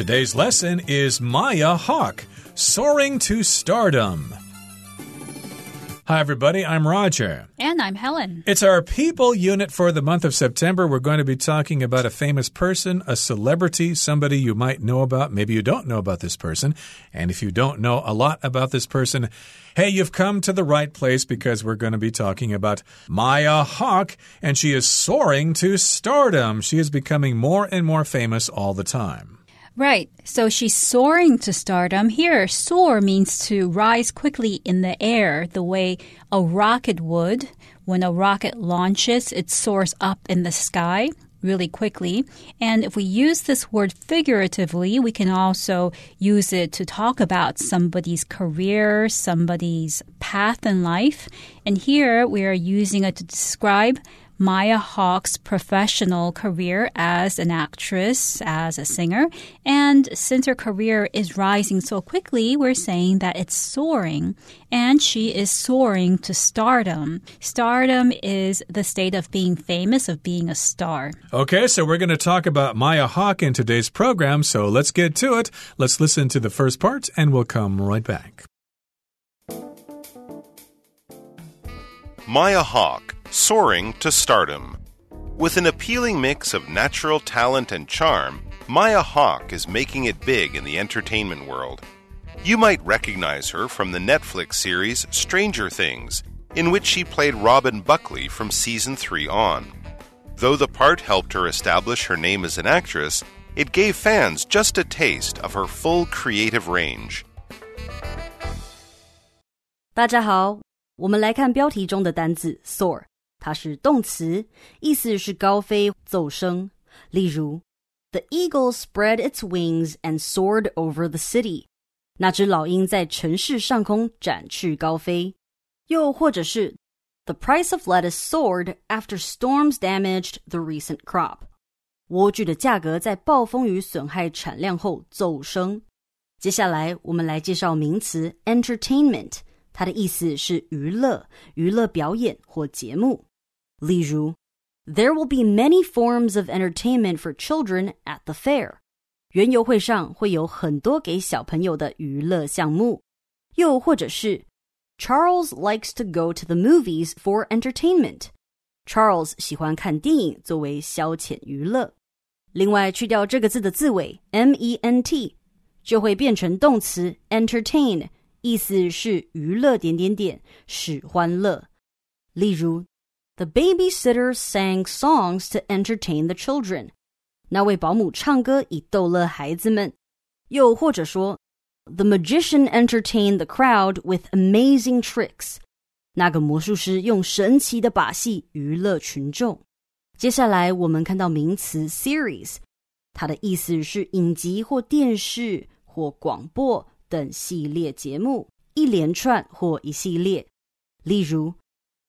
Today's lesson is Maya Hawke, Soaring to Stardom. Hi, everybody. I'm Roger. And I'm Helen. It's our people unit for the month of September. We're going to be talking about a famous person, a celebrity, somebody you might know about. Maybe you don't know about this person. And if you don't know a lot about this person, hey, you've come to the right place because we're going to be talking about Maya Hawke, and she is soaring to stardom. She is becoming more and more famous all the time. Right. So she's soaring to stardom. Here, soar means to rise quickly in the air, the way a rocket would. When a rocket launches, it soars up in the sky really quickly. And if we use this word figuratively, we can also use it to talk about somebody's career, somebody's path in life. And here we are using it to describe Maya Hawke's professional career as an actress, as a singer. And since her career is rising so quickly, we're saying that it's soaring. And she is soaring to stardom. Stardom is the state of being famous, of being a star. Okay, so we're going to talk about Maya Hawke in today's program. So let's get to it. Let's listen to the first part, and we'll come right back. Maya Hawke soaring to stardom. With an appealing mix of natural talent and charm, Maya Hawke is making it big in the entertainment world. You might recognize her from the Netflix series Stranger Things, in which she played Robin Buckley from season 3 on. Though the part helped her establish her name as an actress, it gave fans just a taste of her full creative range. 大家好，我们来看标题中的单字 soar。 它是动词，意思是高飞、走升。例如，The eagle spread its wings and soared over the city。那只老鹰在城市上空展翅高飞。又或者是，The price of lettuce soared after storms damaged the recent crop。莴苣的价格在暴风雨损害产量后骤升。接下来，我们来介绍名词 entertainment，它的意思是娱乐、娱乐表演或节目。 例如，There will be many forms of entertainment for children at the fair。园游会上会有很多给小朋友的娱乐项目。又或者是，Charles likes to go to the movies for entertainment。Charles 喜欢看电影作为消遣娱乐。另外，去掉这个字的字尾 m e n t，就会变成动词 entertain，意思是娱乐点点点，使欢乐。例如。 The babysitter sang songs to entertain the children. 那位保姆唱歌以逗乐孩子们。又或者说，The magician entertained the crowd with amazing tricks. 那个魔术师用神奇的把戏娱乐群众。接下来我们看到名词 series，它的意思是影集或电视或广播等系列节目，一连串或一系列。例如。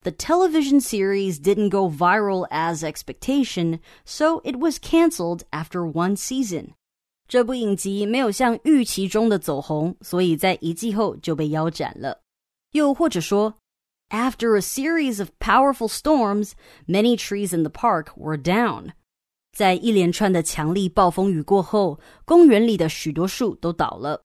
the television series didn't go viral as expectation, so it was cancelled after one season. 这部影集没有像预期中的走红，所以在一季后就被腰斩了。又或者说，After a series of powerful storms, many trees in the park were down. 在一连串的强力暴风雨过后，公园里的许多树都倒了。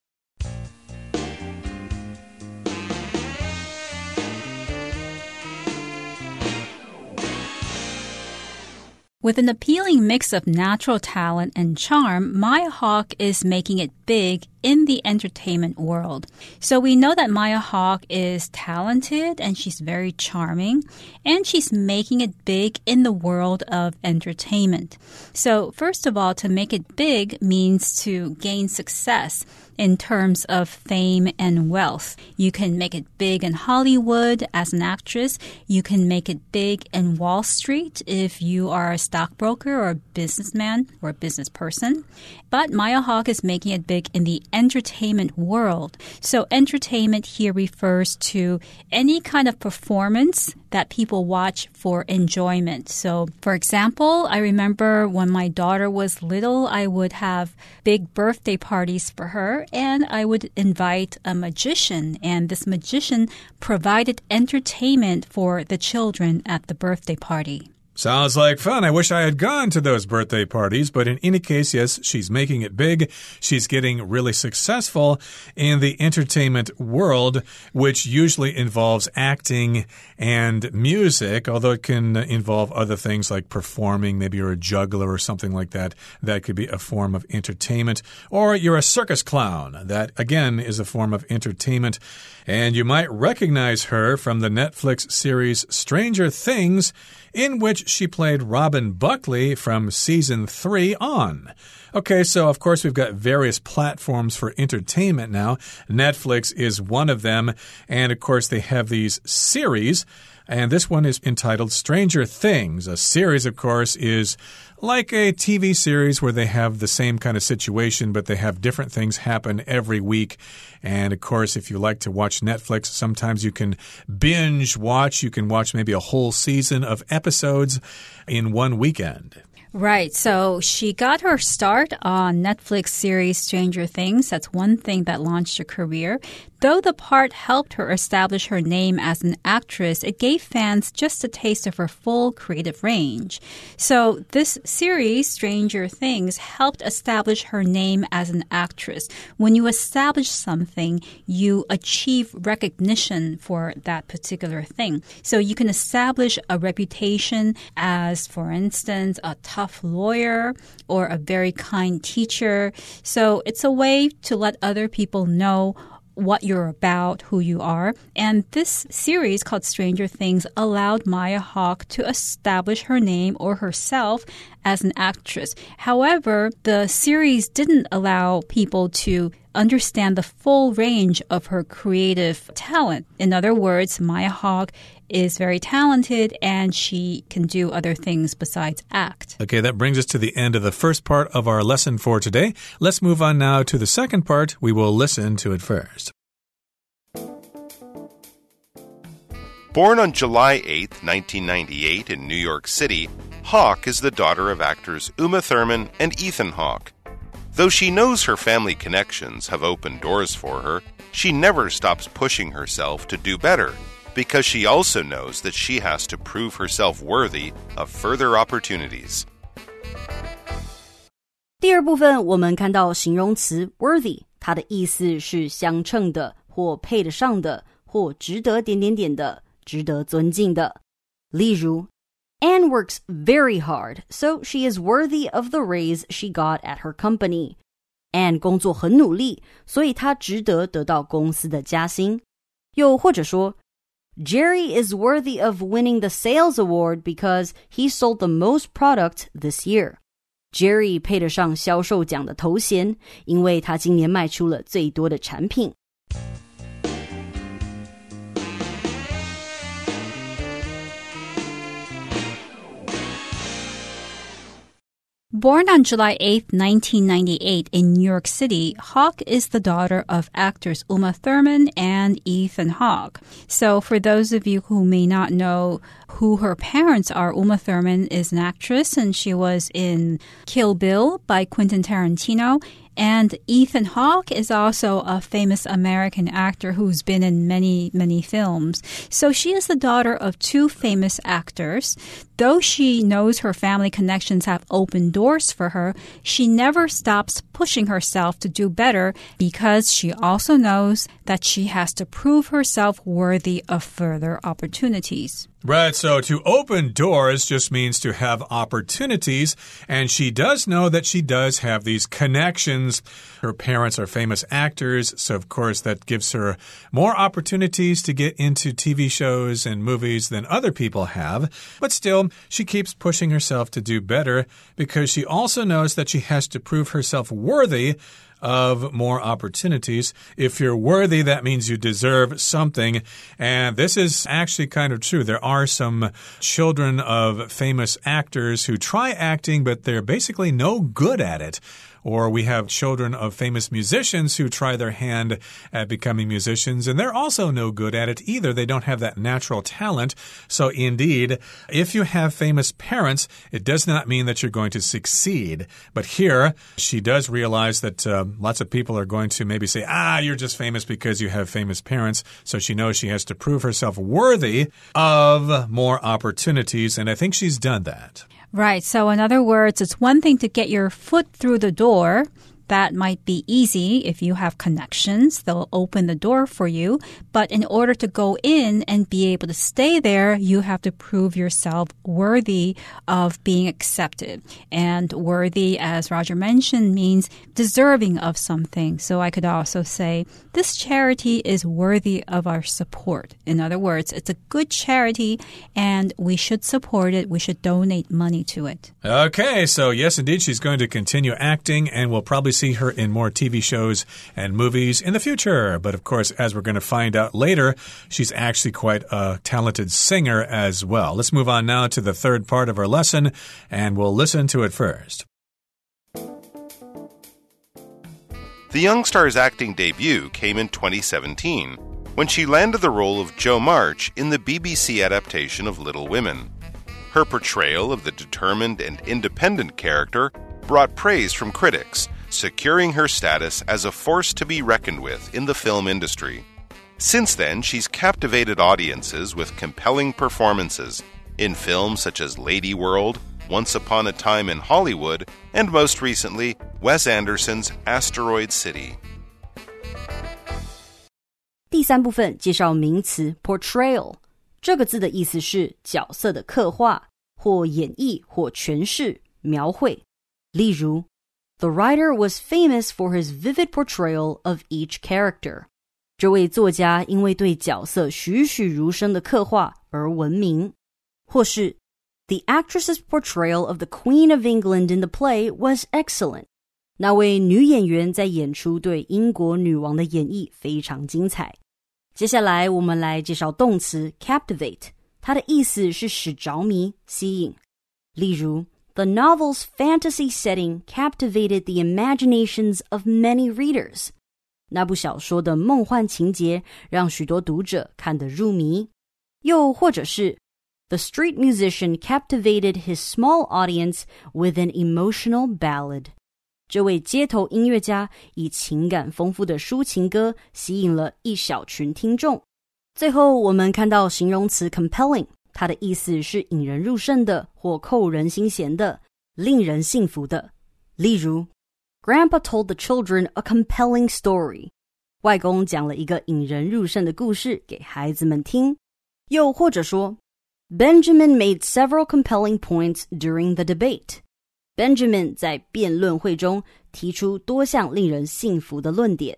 With an appealing mix of natural talent and charm, Maya Hawke is making it big in the entertainment world. So we know that Maya Hawke is talented and she's very charming and she's making it big in the world of entertainment. So first of all, to make it big means to gain success in terms of fame and wealth. You can make it big in Hollywood as an actress. You can make it big in Wall Street if you are a stockbroker or a businessman or a business person. But Maya Hawke is making it big in the entertainment world. So entertainment here refers to any kind of performance that people watch for enjoyment. So, for example, I remember when my daughter was little, I would have big birthday parties for her and I would invite a magician and this magician provided entertainment for the children at the birthday party. Sounds like fun. I wish I had gone to those birthday parties, but in any case, yes, she's making it big. She's getting really successful in the entertainment world, which usually involves acting and music, although it can involve other things like performing. Maybe you're a juggler or something like that. That could be a form of entertainment. Or you're a circus clown. That, again, is a form of entertainment. And you might recognize her from the Netflix series Stranger Things in which she played Robin Buckley from season three on. Okay, so of course we've got various platforms for entertainment now. Netflix is one of them, and of course they have these series. And this one is entitled Stranger Things. A series, of course, is like a TV series where they have the same kind of situation, but they have different things happen every week. And of course, if you like to watch Netflix, sometimes you can binge watch. You can watch maybe a whole season of episodes in one weekend. Right. So she got her start on Netflix series Stranger Things. That's one thing that launched her career. Though the part helped her establish her name as an actress, it gave fans just a taste of her full creative range. So this series, Stranger Things, helped establish her name as an actress. When you establish something, you achieve recognition for that particular thing. So you can establish a reputation as, for instance, a tough lawyer or a very kind teacher. So it's a way to let other people know what you're about, who you are. And this series called Stranger Things allowed Maya Hawke to establish her name or herself as an actress. However, the series didn't allow people to understand the full range of her creative talent. In other words, Maya Hawke is very talented and she can do other things besides act. Okay, that brings us to the end of the first part of our lesson for today. Let's move on now to the second part. We will listen to it first. Born on July 8, 1998, in New York City, Hawke is the daughter of actors Uma Thurman and Ethan Hawke. Though she knows her family connections have opened doors for her, she never stops pushing herself to do better because she also knows that she has to prove herself worthy of further opportunities. 第二部分，我们看到形容词 worthy，它的意思是相称的，或配得上的，或值得点点点的，值得尊敬的。例如，Anne works very hard, so she is worthy of the raise she got at her company. Anne 工作很努力，所以她值得得到公司的加薪。又或者说 Jerry is worthy of winning the sales award because he sold the most product this year. Jerry 配得上销售奖的头衔，因为他今年卖出了最多的产品。 Born on July 8, 1998 in New York City, Hawke is the daughter of actors Uma Thurman and Ethan Hawke. So for those of you who may not know who her parents are, Uma Thurman is an actress and she was in Kill Bill by Quentin Tarantino and Ethan Hawke is also a famous American actor who's been in many, many films. So she is the daughter of two famous actors. Though she knows her family connections have opened doors for her, she never stops pushing herself to do better because she also knows that she has to prove herself worthy of further opportunities. Right, so to open doors just means to have opportunities, and she does know that she does have these connections. Her parents are famous actors, so of course that gives her more opportunities to get into TV shows and movies than other people have. But still, she keeps pushing herself to do better because she also knows that she has to prove herself worthy of more opportunities. If you're worthy, that means you deserve something. And this is actually kind of true. There are some children of famous actors who try acting, but they're basically no good at it Or we have children of famous musicians who try their hand at becoming musicians, and they're also no good at it either. They don't have that natural talent. So, indeed, if you have famous parents, it does not mean that you're going to succeed. But here, she does realize that uh, lots of people are going to maybe say, ah, you're just famous because you have famous parents. So she knows she has to prove herself worthy of more opportunities. And I think she's done that. Right. So, in other words, it's one thing to get your foot through the door that might be easy if you have connections. They'll open the door for you. But in order to go in and be able to stay there, you have to prove yourself worthy of being accepted. And worthy, as Roger mentioned, means deserving of something. So I could also say, this charity is worthy of our support. In other words, it's a good charity and we should support it. We should donate money to it. Okay. So yes, indeed, she's going to continue acting and we'll probably see her in more TV shows and movies in the future. But of course, as we're going to find out later, she's actually quite a talented singer as well. Let's move on now to the third part of our lesson, and we'll listen to it first. The young star's acting debut came in 2017 when she landed the role of Jo March in the BBC adaptation of Little Women. Her portrayal of the determined and independent character brought praise from critics, securing her status as a force to be reckoned with in the film industry. Since then, she's captivated audiences with compelling performances in films such as Ladyworld, Once Upon a Time in Hollywood, and most recently, Wes Anderson's Asteroid City. 第三部分介绍名词 portrayal。这个字的意思是角色的刻画或演绎或诠释描绘。例如。the writer was famous for his vivid portrayal of each character. 这位作家因为对角色栩栩如生的刻画而闻名。或是 The actress's portrayal of the Queen of England in the play was excellent. 那位女演员在演出对英国女王的演绎非常精彩。接下来我们来介绍动词 captivate，它的意思是使着迷、吸引。例如 the novel's fantasy setting captivated the imaginations of many readers. 那部小说的梦幻情节让许多读者看得入迷。又或者是 The street musician captivated his small audience with an emotional ballad. 这位街头音乐家以情感丰富的抒情歌吸引了一小群听众。最后，我们看到形容词 compelling。 它的意思是引人入胜的或扣人心弦的、令人信服的。例如，Grandpa told the children a compelling story。外公讲了一个引人入胜的故事给孩子们听。又或者说，Benjamin made several compelling points during the debate。Benjamin 在辩论会中提出多项令人信服的论点。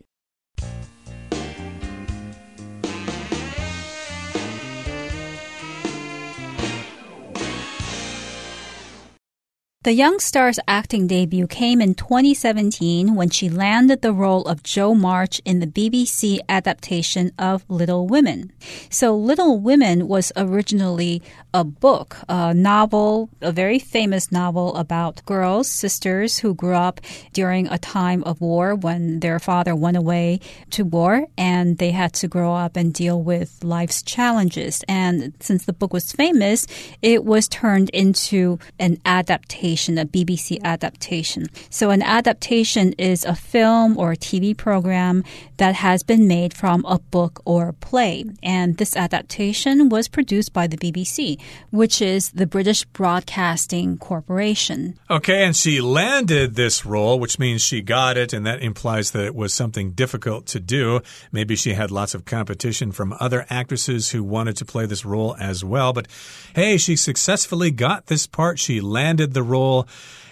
The young star's acting debut came in 2017 when she landed the role of Jo March in the BBC adaptation of Little Women. So, Little Women was originally a book, a novel, a very famous novel about girls, sisters who grew up during a time of war when their father went away to war and they had to grow up and deal with life's challenges. And since the book was famous, it was turned into an adaptation adaptation, a BBC adaptation. So an adaptation is a film or a TV program that has been made from a book or a play. And this adaptation was produced by the BBC, which is the British Broadcasting Corporation. Okay, and she landed this role, which means she got it, and that implies that it was something difficult to do. Maybe she had lots of competition from other actresses who wanted to play this role as well. But hey, she successfully got this part. She landed the role role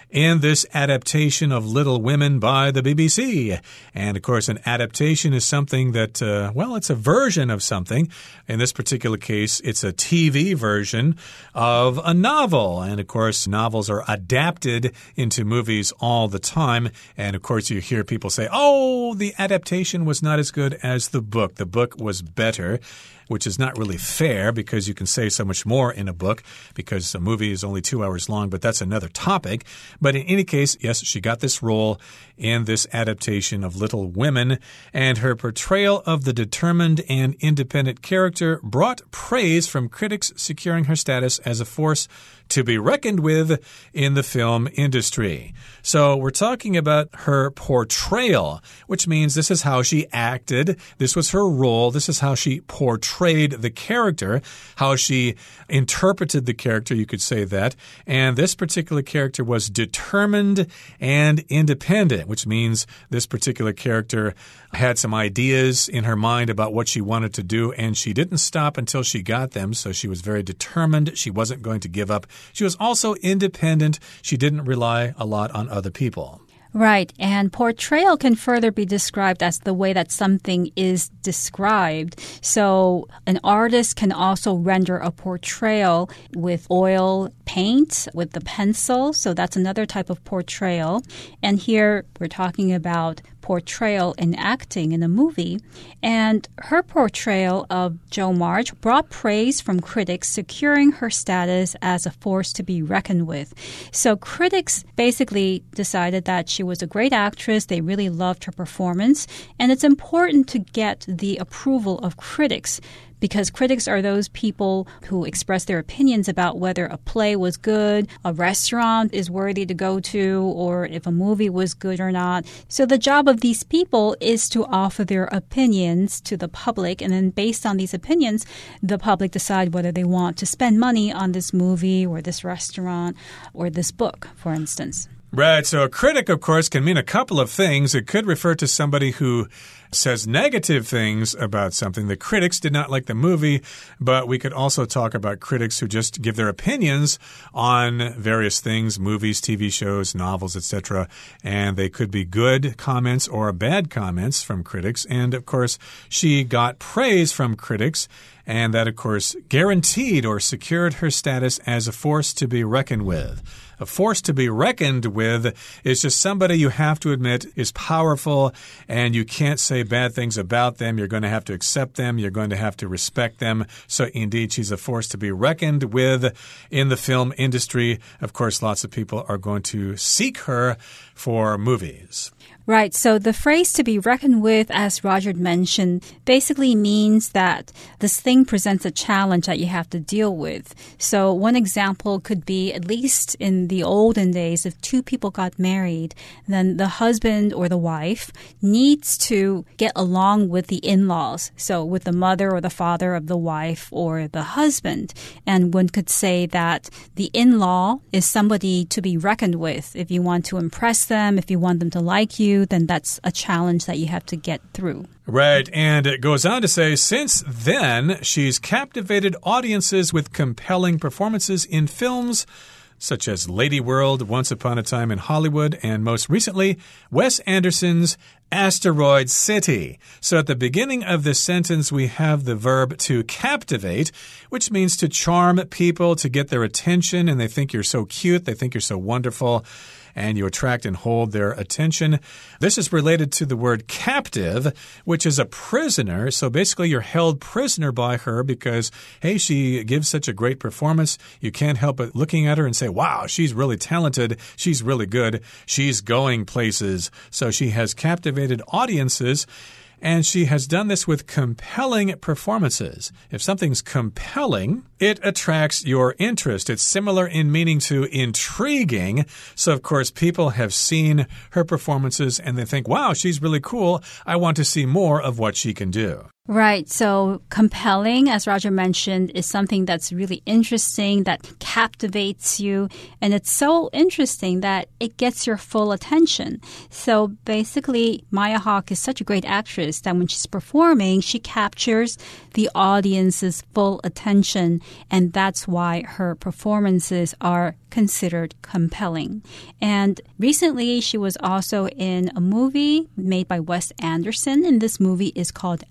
in this adaptation of Little Women by the BBC. And of course, an adaptation is something that, uh, well, it's a version of something. In this particular case, it's a TV version of a novel. And of course, novels are adapted into movies all the time. And of course, you hear people say, oh, the adaptation was not as good as the book. The book was better which is not really fair because you can say so much more in a book because a movie is only two hours long, but that's another topic. But in any case, yes, she got this role in this adaptation of Little Women, and her portrayal of the determined and independent character brought praise from critics, securing her status as a force to be reckoned with in the film industry. So we're talking about her portrayal, which means this is how she acted. This was her role. This is how she portrayed the character, how she interpreted the character, you could say that. And this particular character was determined and independent, which means this particular character had some ideas in her mind about what she wanted to do, and she didn't stop until she got them. So she was very determined. She wasn't going to give up. She was also independent. She didn't rely a lot on other people. Right. And portrayal can further be described as the way that something is described. So an artist can also render a portrayal with oil paint, with the pencil. So that's another type of portrayal. And here we're talking about portrayal in acting in a movie. And her portrayal of Jo March brought praise from critics, securing her status as a force to be reckoned with. So critics basically decided that she was a great actress. They really loved her performance. And it's important to get the approval of critics because critics are those people who express their opinions about whether a play was good, a restaurant is worthy to go to, or if a movie was good or not. So the job of these people is to offer their opinions to the public, and then based on these opinions, the public decide whether they want to spend money on this movie or this restaurant or this book, for instance. Right. So a critic, of course, can mean a couple of things. It could refer to somebody who says negative things about something. The critics did not like the movie, but we could also talk about critics who just give their opinions on various things, movies, TV shows, novels, etc. And they could be good comments or bad comments from critics. And of course, she got praise from critics. And that, of course, guaranteed or secured her status as a force to be reckoned with. A force to be reckoned with is just somebody you have to admit is powerful and you can't say bad things about them. You're going to have to accept them. You're going to have to respect them. So, indeed, she's a force to be reckoned with in the film industry. Of course, lots of people are going to seek her for movies. Right. So the phrase to be reckoned with, as Roger mentioned, basically means that this thing presents a challenge that you have to deal with. So one example could be, at least in the olden days, if two people got married, then the husband or the wife needs to get along with the in-laws. So with the mother or the father of the wife or the husband. And one could say that the in-law is somebody to be reckoned with. If you want to impress them, if you want them to like you, then that's a challenge that you have to get through. Right. And it goes on to say since then, she's captivated audiences with compelling performances in films such as Ladyworld, Once Upon a Time in Hollywood, and most recently, Wes Anderson's Asteroid City. So at the beginning of this sentence, we have the verb to captivate, which means to charm people, to get their attention, and they think you're so cute, they think you're so wonderful and you attract and hold their attention. This is related to the word captive, which is a prisoner. So basically, you're held prisoner by her because, hey, she gives such a great performance. You can't help but looking at her and say, wow, she's really talented. She's really good. She's going places. So she has captivated audiences. And she has done this with compelling performances. If something's compelling, it attracts your interest. It's similar in meaning to intriguing. So, of course, people have seen her performances and they think, wow, she's really cool. I want to see more of what she can do. Right. So compelling, as Roger mentioned, is something that's really interesting, that captivates you. And it's so interesting that it gets your full attention. So basically, Maya Hawke is such a great actress that when she's performing, she captures the audience's full attention. And that's why her performances are considered compelling. And recently, she was also in a movie made by Wes Anderson, and this movie is called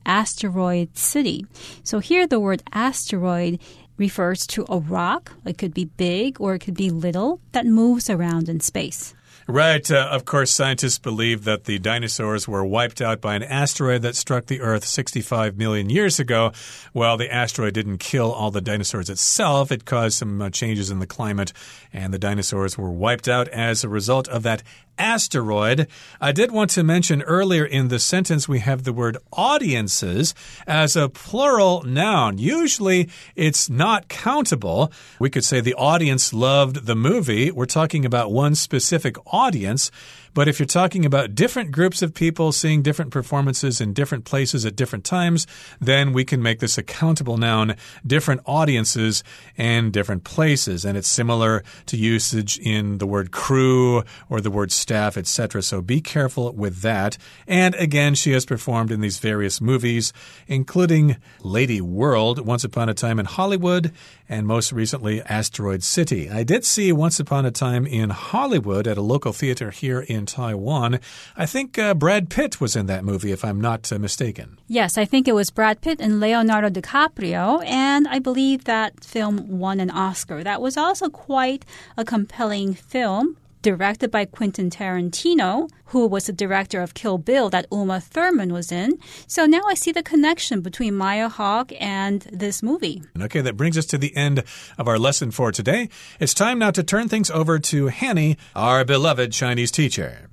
Asteroid City. So here, the word asteroid refers to a rock. It could be big or it could be little that moves around in space. Right. Uh, of course, scientists believe that the dinosaurs were wiped out by an asteroid that struck the Earth 65 million years ago. Well, the asteroid didn't kill all the dinosaurs itself, it caused some uh, changes in the climate, and the dinosaurs were wiped out as a result of that asteroid. I did want to mention earlier in the sentence we have the word audiences as a plural noun. Usually it's not countable. We could say the audience loved the movie. We're talking about one specific audience. But if you're talking about different groups of people seeing different performances in different places at different times, then we can make this a countable noun, different audiences and different places. And it's similar to usage in the word crew or the word staff, etc. So be careful with that. And again, she has performed in these various movies, including Ladyworld, Once Upon a Time in Hollywood, and most recently Asteroid City. I did see Once Upon a Time in Hollywood at a local theater here in Taiwan. I think uh, Brad Pitt was in that movie, if I'm not uh, mistaken. Yes, I think it was Brad Pitt and Leonardo DiCaprio, and I believe that film won an Oscar. That was also quite a compelling film directed by Quentin Tarantino, who was the director of Kill Bill that Uma Thurman was in. So now I see the connection between Maya Hawke and this movie. Okay, that brings us to the end of our lesson for today. It's time now to turn things over to Hanny, our beloved Chinese teacher.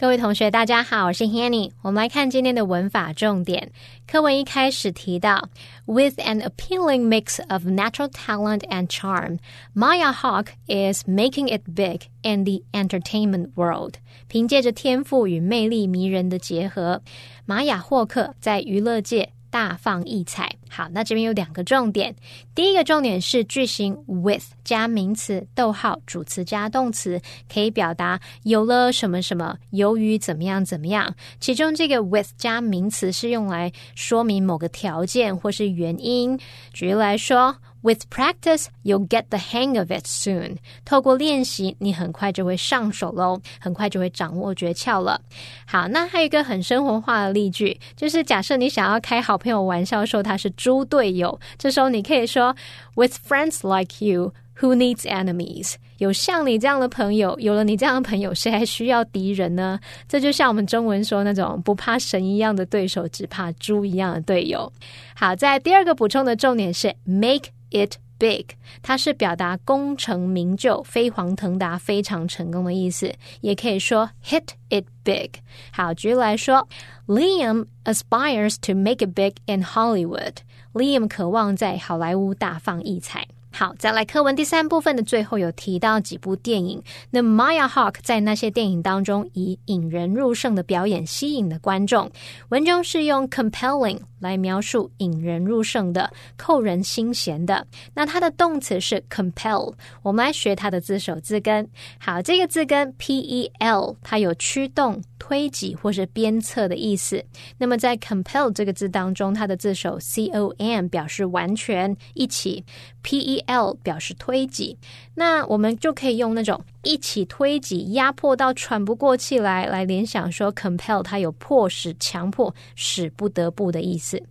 各位同学，大家好，我是 Hanny。我们来看今天的文法重点。课文一开始提到，With an appealing mix of natural talent and charm, Maya Hawk is making it big in the entertainment world。凭借着天赋与魅力迷人的结合，玛雅霍克在娱乐界。大放异彩。好，那这边有两个重点。第一个重点是句型 with 加名词，逗号，主词加动词，可以表达有了什么什么，由于怎么样怎么样。其中这个 with 加名词是用来说明某个条件或是原因。举例来说。With practice, you'll get the hang of it soon. 透过练习，你很快就会上手喽，很快就会掌握诀窍了。好，那还有一个很生活化的例句，就是假设你想要开好朋友玩笑，说他是猪队友，这时候你可以说 ，With friends like you, who needs enemies？有像你这样的朋友，有了你这样的朋友，谁还需要敌人呢？这就像我们中文说那种不怕神一样的对手，只怕猪一样的队友。好，在第二个补充的重点是 make。it big，它是表达功成名就、飞黄腾达、非常成功的意思，也可以说 hit it big。好，举例来说，Liam aspires to make it big in Hollywood。 Liam 渴望在好莱坞大放异彩。好，再来课文第三部分的最后有提到几部电影。那 Maya Hawk 在那些电影当中以引人入胜的表演吸引了观众。文中是用 compelling 来描述引人入胜的、扣人心弦的。那它的动词是 compel。我们来学它的字首字根。好，这个字根 p e l，它有驱动。推挤或是鞭策的意思。那么在 compel 这个字当中，它的字首 c o m 表示完全一起，p e l 表示推挤。那我们就可以用那种一起推挤、压迫到喘不过气来，来联想说 compel 它有迫使、强迫、使不得不的意思。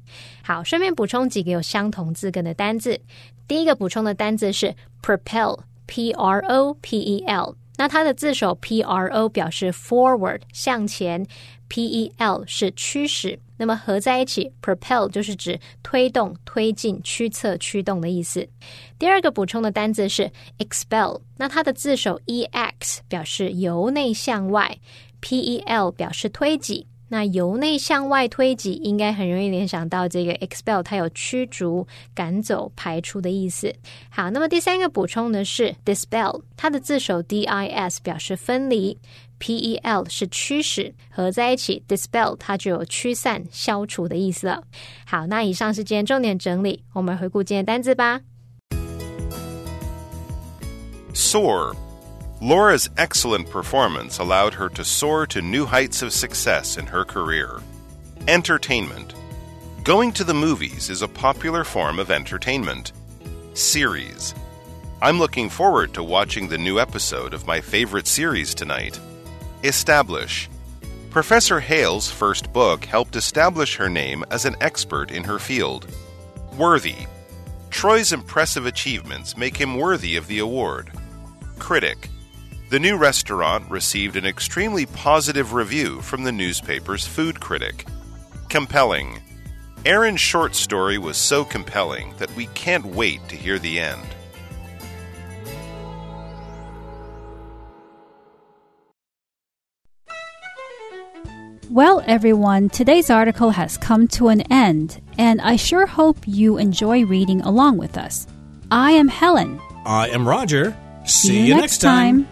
好，顺便补充几个有相同字根的单字。第一个补充的单字是 propel，p r o p e l。那它的字首 P R O 表示 forward 向前，P E L 是驱使，那么合在一起 propel 就是指推动、推进、驱策、驱动的意思。第二个补充的单字是 expel，那它的字首 E X 表示由内向外，P E L 表示推挤。那由内向外推挤，应该很容易联想到这个 expel，它有驱逐、赶走、排出的意思。好，那么第三个补充的是 dispel，它的字首 d i s 表示分离，p e l 是驱使，合在一起 dispel 它就有驱散、消除的意思了。好，那以上是今天重点整理，我们回顾今天单字吧。soar Laura's excellent performance allowed her to soar to new heights of success in her career. Entertainment. Going to the movies is a popular form of entertainment. Series. I'm looking forward to watching the new episode of my favorite series tonight. Establish. Professor Hale's first book helped establish her name as an expert in her field. Worthy. Troy's impressive achievements make him worthy of the award. Critic. The new restaurant received an extremely positive review from the newspaper's food critic. Compelling. Aaron's short story was so compelling that we can't wait to hear the end. Well, everyone, today's article has come to an end, and I sure hope you enjoy reading along with us. I am Helen. I am Roger. See, you next time.